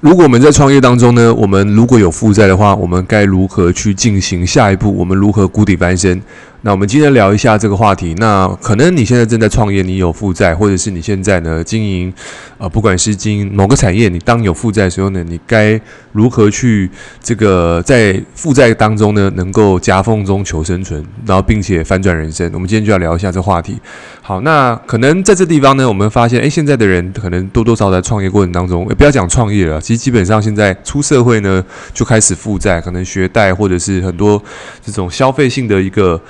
如果我们在创业当中呢，我们如果有负债的话，我们该如何去进行下一步？我们如何谷底翻身？那我们今天聊一下这个话题。那可能你现在正在创业，你有负债，或者是你现在呢经营，呃，不管是经营某个产业，你当有负债的时候呢，你该如何去这个在负债当中呢，能够夹缝中求生存，然后并且翻转人生？我们今天就要聊一下这话题。好，那可能在这地方呢，我们发现，诶，现在的人可能多多少少在创业过程当中，也不要讲创业了，其实基本上现在出社会呢就开始负债，可能学贷或者是很多这种消费性的一个。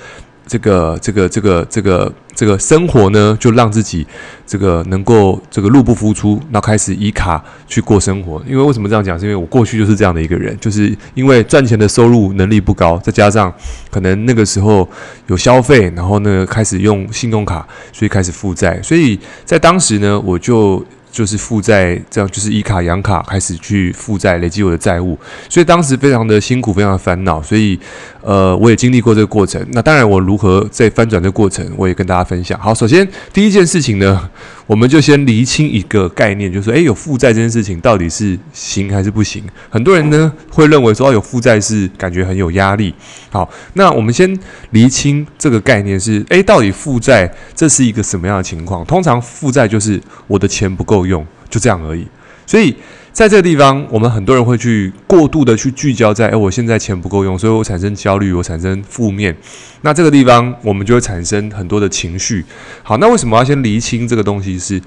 这个这个这个这个这个生活呢，就让自己这个能够这个入不敷出，那开始以卡去过生活。因为为什么这样讲？是因为我过去就是这样的一个人，就是因为赚钱的收入能力不高，再加上可能那个时候有消费，然后呢开始用信用卡，所以开始负债。所以在当时呢，我就。就是负债，这样就是以卡养卡，开始去负债，累积我的债务，所以当时非常的辛苦，非常的烦恼，所以呃，我也经历过这个过程。那当然，我如何在翻转这个过程，我也跟大家分享。好，首先第一件事情呢。我们就先厘清一个概念，就是说，诶，有负债这件事情到底是行还是不行？很多人呢会认为说，有负债是感觉很有压力。好，那我们先厘清这个概念是，诶，到底负债这是一个什么样的情况？通常负债就是我的钱不够用，就这样而已。所以。在这个地方，我们很多人会去过度的去聚焦在，诶，我现在钱不够用，所以我产生焦虑，我产生负面。那这个地方，我们就会产生很多的情绪。好，那为什么要先厘清这个东西？是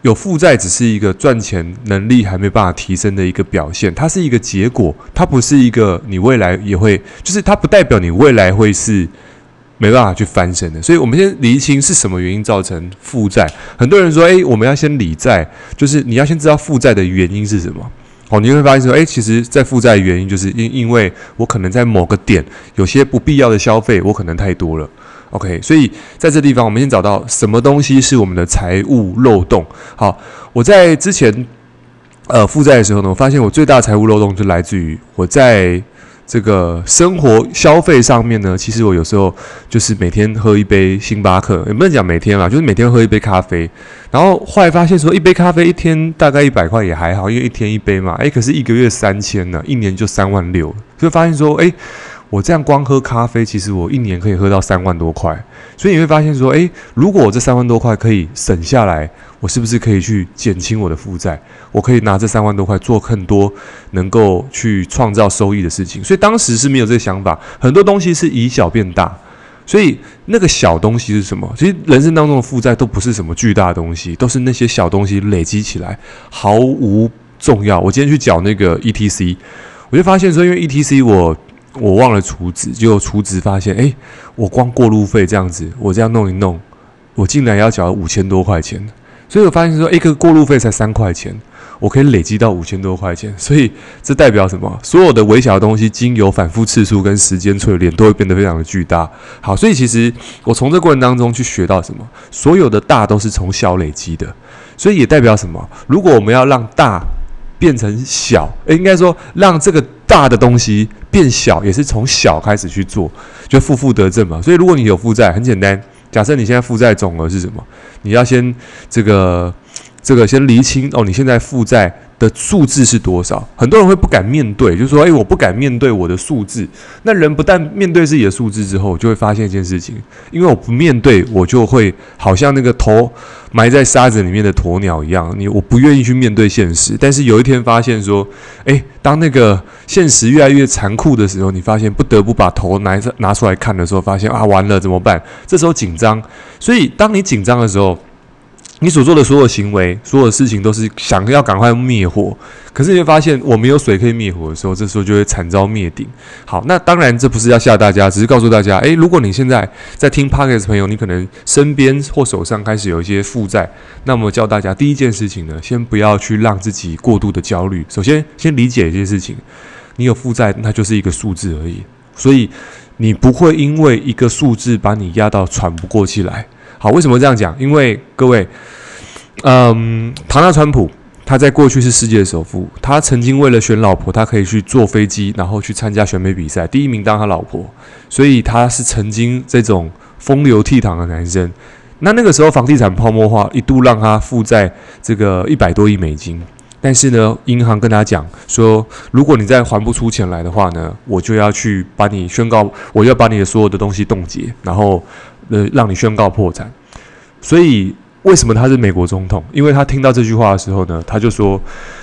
有负债，只是一个赚钱能力还没办法提升的一个表现，它是一个结果，它不是一个你未来也会，就是它不代表你未来会是。没办法去翻身的，所以我们先厘清是什么原因造成负债。很多人说，诶，我们要先理债，就是你要先知道负债的原因是什么。哦，你会发现说，诶，其实，在负债的原因就是因因为我可能在某个点有些不必要的消费，我可能太多了。OK，所以在这地方，我们先找到什么东西是我们的财务漏洞。好，我在之前呃负债的时候呢，我发现我最大的财务漏洞就来自于我在。这个生活消费上面呢，其实我有时候就是每天喝一杯星巴克，也不能讲每天啦，就是每天喝一杯咖啡。然后后来发现说，一杯咖啡一天大概一百块也还好，因为一天一杯嘛。哎，可是一个月三千呢，一年就三万六，就发现说，哎。我这样光喝咖啡，其实我一年可以喝到三万多块，所以你会发现说，诶，如果我这三万多块可以省下来，我是不是可以去减轻我的负债？我可以拿这三万多块做更多能够去创造收益的事情。所以当时是没有这个想法，很多东西是以小变大，所以那个小东西是什么？其实人生当中的负债都不是什么巨大的东西，都是那些小东西累积起来毫无重要。我今天去缴那个 ETC，我就发现说，因为 ETC 我。我忘了储值，结果储值发现，诶，我光过路费这样子，我这样弄一弄，我竟然要缴五千多块钱。所以我发现说，一个过路费才三块钱，我可以累积到五千多块钱。所以这代表什么？所有的微小的东西，经由反复次数跟时间淬炼，都会变得非常的巨大。好，所以其实我从这过程当中去学到什么？所有的大都是从小累积的。所以也代表什么？如果我们要让大变成小，诶，应该说让这个。大的东西变小，也是从小开始去做，就负负得正嘛。所以如果你有负债，很简单，假设你现在负债总额是什么？你要先这个这个先厘清哦，你现在负债。的数字是多少？很多人会不敢面对，就是说，诶，我不敢面对我的数字。那人不但面对自己的数字之后，就会发现一件事情，因为我不面对，我就会好像那个头埋在沙子里面的鸵鸟一样，你我不愿意去面对现实。但是有一天发现说，诶，当那个现实越来越残酷的时候，你发现不得不把头拿拿出来看的时候，发现啊，完了怎么办？这时候紧张。所以当你紧张的时候，你所做的所有行为，所有事情都是想要赶快灭火，可是你会发现我没有水可以灭火的时候，这时候就会惨遭灭顶。好，那当然这不是要吓大家，只是告诉大家，诶，如果你现在在听 Podcast 的朋友，你可能身边或手上开始有一些负债，那么教大家第一件事情呢，先不要去让自己过度的焦虑。首先，先理解一件事情，你有负债，那就是一个数字而已，所以你不会因为一个数字把你压到喘不过气来。好，为什么这样讲？因为各位，嗯，唐纳川普他在过去是世界首富，他曾经为了选老婆，他可以去坐飞机，然后去参加选美比赛，第一名当他老婆，所以他是曾经这种风流倜傥的男生。那那个时候房地产泡沫化，一度让他负债这个一百多亿美金。但是呢，银行跟他讲说，如果你再还不出钱来的话呢，我就要去把你宣告，我要把你的所有的东西冻结，然后呃让你宣告破产。所以为什么他是美国总统？因为他听到这句话的时候呢，他就说：“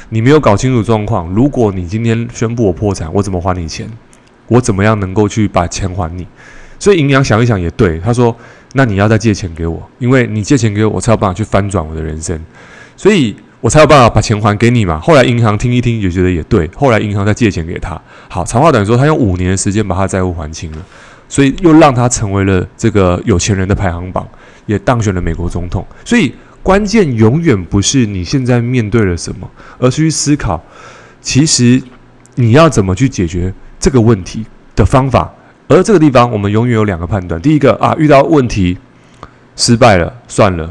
你没有搞清楚状况，如果你今天宣布我破产，我怎么还你钱？我怎么样能够去把钱还你？”所以银行想一想也对，他说：“那你要再借钱给我，因为你借钱给我，我才有办法去翻转我的人生。”所以。我才有办法把钱还给你嘛。后来银行听一听，也觉得也对。后来银行再借钱给他。好，长话短说，他用五年的时间把他债务还清了，所以又让他成为了这个有钱人的排行榜，也当选了美国总统。所以关键永远不是你现在面对了什么，而是去思考，其实你要怎么去解决这个问题的方法。而这个地方，我们永远有两个判断：第一个啊，遇到问题失败了，算了；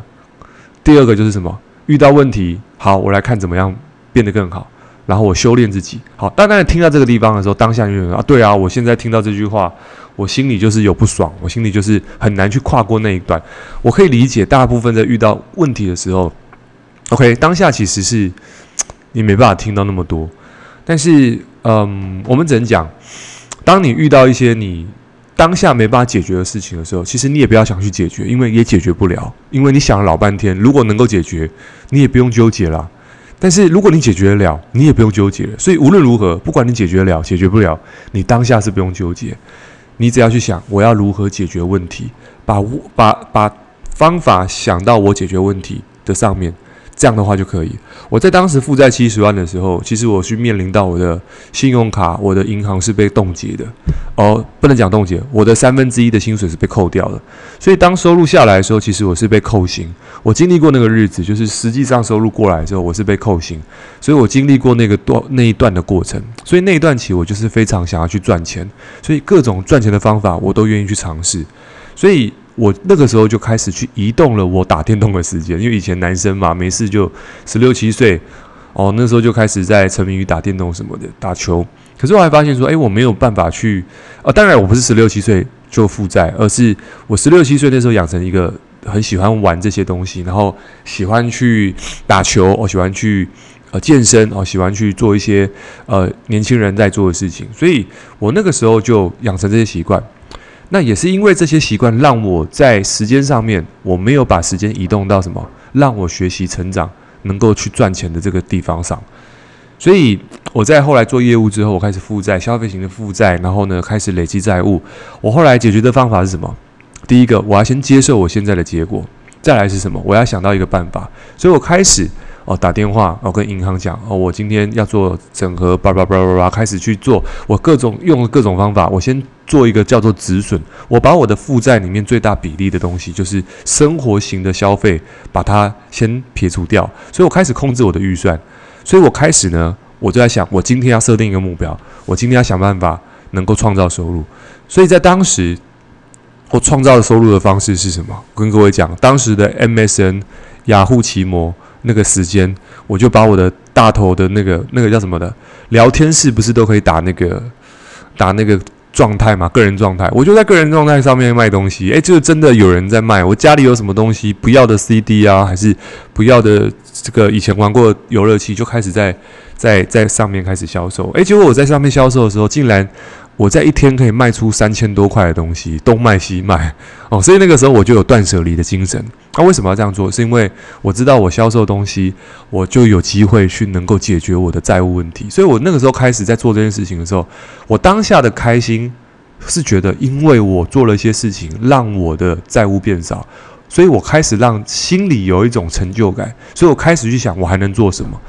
第二个就是什么？遇到问题。好，我来看怎么样变得更好，然后我修炼自己。好，当然听到这个地方的时候，当下就觉得啊，对啊，我现在听到这句话，我心里就是有不爽，我心里就是很难去跨过那一段。我可以理解，大部分在遇到问题的时候，OK，当下其实是 你没办法听到那么多，但是，嗯，我们只能讲，当你遇到一些你。当下没办法解决的事情的时候，其实你也不要想去解决，因为也解决不了。因为你想了老半天，如果能够解决，你也不用纠结了。但是如果你解决得了，你也不用纠结。所以无论如何，不管你解决了，解决不了，你当下是不用纠结。你只要去想，我要如何解决问题，把把把方法想到我解决问题的上面。这样的话就可以。我在当时负债七十万的时候，其实我去面临到我的信用卡、我的银行是被冻结的。哦，不能讲冻结，我的三分之一的薪水是被扣掉的。所以当收入下来的时候，其实我是被扣薪。我经历过那个日子，就是实际上收入过来的时候，我是被扣薪。所以我经历过那个段那一段的过程。所以那一段期，我就是非常想要去赚钱，所以各种赚钱的方法我都愿意去尝试。所以。我那个时候就开始去移动了我打电动的时间，因为以前男生嘛，没事就十六七岁，哦，那时候就开始在沉迷于打电动什么的，打球。可是我还发现说，诶，我没有办法去，啊，当然我不是十六七岁就负债，而是我十六七岁那时候养成一个很喜欢玩这些东西，然后喜欢去打球，我喜欢去呃健身，哦，喜欢去做一些呃年轻人在做的事情，所以我那个时候就养成这些习惯。那也是因为这些习惯，让我在时间上面，我没有把时间移动到什么，让我学习成长，能够去赚钱的这个地方上。所以我在后来做业务之后，我开始负债，消费型的负债，然后呢，开始累积债务。我后来解决的方法是什么？第一个，我要先接受我现在的结果，再来是什么？我要想到一个办法。所以我开始。哦，打电话，我、哦、跟银行讲，哦，我今天要做整合，叭叭叭叭叭，开始去做，我各种用各种方法，我先做一个叫做止损，我把我的负债里面最大比例的东西，就是生活型的消费，把它先撇除掉，所以我开始控制我的预算，所以我开始呢，我就在想，我今天要设定一个目标，我今天要想办法能够创造收入，所以在当时，我创造的收入的方式是什么？我跟各位讲，当时的 MSN、雅虎奇摩。那个时间，我就把我的大头的那个那个叫什么的聊天室，不是都可以打那个打那个状态嘛？个人状态，我就在个人状态上面卖东西。诶，就是真的有人在卖。我家里有什么东西不要的 CD 啊，还是不要的这个以前玩过游乐器，就开始在在在上面开始销售。诶，结果我在上面销售的时候，竟然。我在一天可以卖出三千多块的东西，东卖西卖哦，所以那个时候我就有断舍离的精神。那、为什么要这样做？是因为我知道我销售东西，我就有机会去能够解决我的债务问题。所以我那个时候开始在做这件事情的时候，我当下的开心是觉得，因为我做了一些事情，让我的债务变少，所以我开始让心里有一种成就感。所以我开始去想，我还能做什么？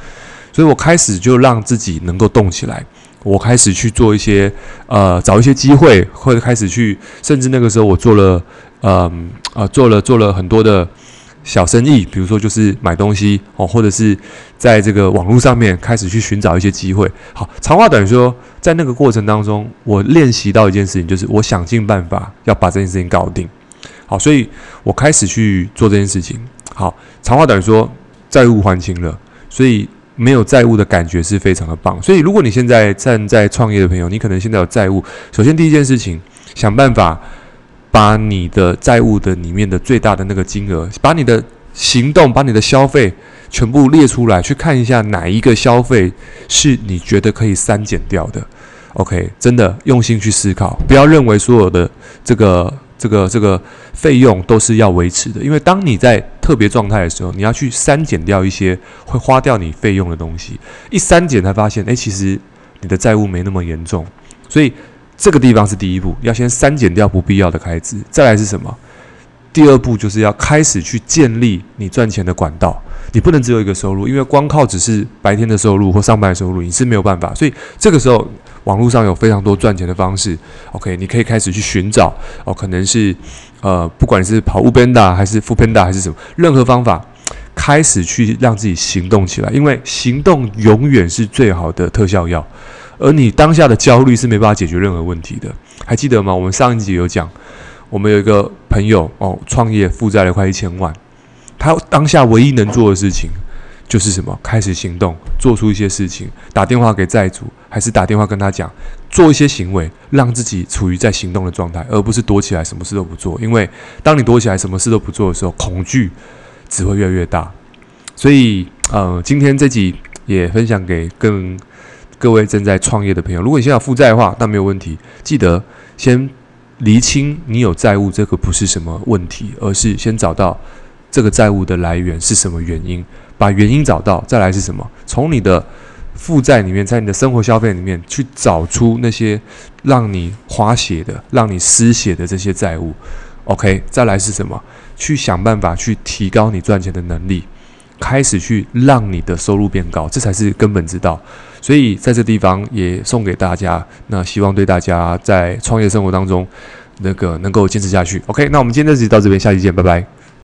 所以我开始就让自己能够动起来。我开始去做一些，呃，找一些机会，或者开始去，甚至那个时候我做了，嗯，呃，做了做了很多的小生意，比如说就是买东西哦，或者是在这个网络上面开始去寻找一些机会。好，长话短说，在那个过程当中，我练习到一件事情，就是我想尽办法要把这件事情搞定。好，所以我开始去做这件事情。好，长话短说，债务还清了，所以。没有债务的感觉是非常的棒，所以如果你现在站在创业的朋友，你可能现在有债务。首先第一件事情，想办法把你的债务的里面的最大的那个金额，把你的行动，把你的消费全部列出来，去看一下哪一个消费是你觉得可以删减掉的。OK，真的用心去思考，不要认为所有的这个。这个这个费用都是要维持的，因为当你在特别状态的时候，你要去删减掉一些会花掉你费用的东西。一删减才发现，哎，其实你的债务没那么严重。所以这个地方是第一步，要先删减掉不必要的开支。再来是什么？第二步就是要开始去建立你赚钱的管道。你不能只有一个收入，因为光靠只是白天的收入或上班的收入，你是没有办法。所以这个时候。网络上有非常多赚钱的方式，OK，你可以开始去寻找哦，可能是呃，不管是跑 Uber 还是 f o o p a n d a 还是什么，任何方法开始去让自己行动起来，因为行动永远是最好的特效药，而你当下的焦虑是没办法解决任何问题的。还记得吗？我们上一集有讲，我们有一个朋友哦，创业负债了快一千万，他当下唯一能做的事情。就是什么？开始行动，做出一些事情，打电话给债主，还是打电话跟他讲，做一些行为，让自己处于在行动的状态，而不是躲起来什么事都不做。因为当你躲起来什么事都不做的时候，恐惧只会越来越大。所以，呃，今天这集也分享给更各位正在创业的朋友。如果你现在负债的话，那没有问题。记得先厘清你有债务，这个不是什么问题，而是先找到这个债务的来源是什么原因。把原因找到，再来是什么？从你的负债里面，在你的生活消费里面去找出那些让你花血的、让你失血的这些债务。OK，再来是什么？去想办法去提高你赚钱的能力，开始去让你的收入变高，这才是根本之道。所以在这地方也送给大家，那希望对大家在创业生活当中那个能够坚持下去。OK，那我们今天这集到这边，下期见，拜拜。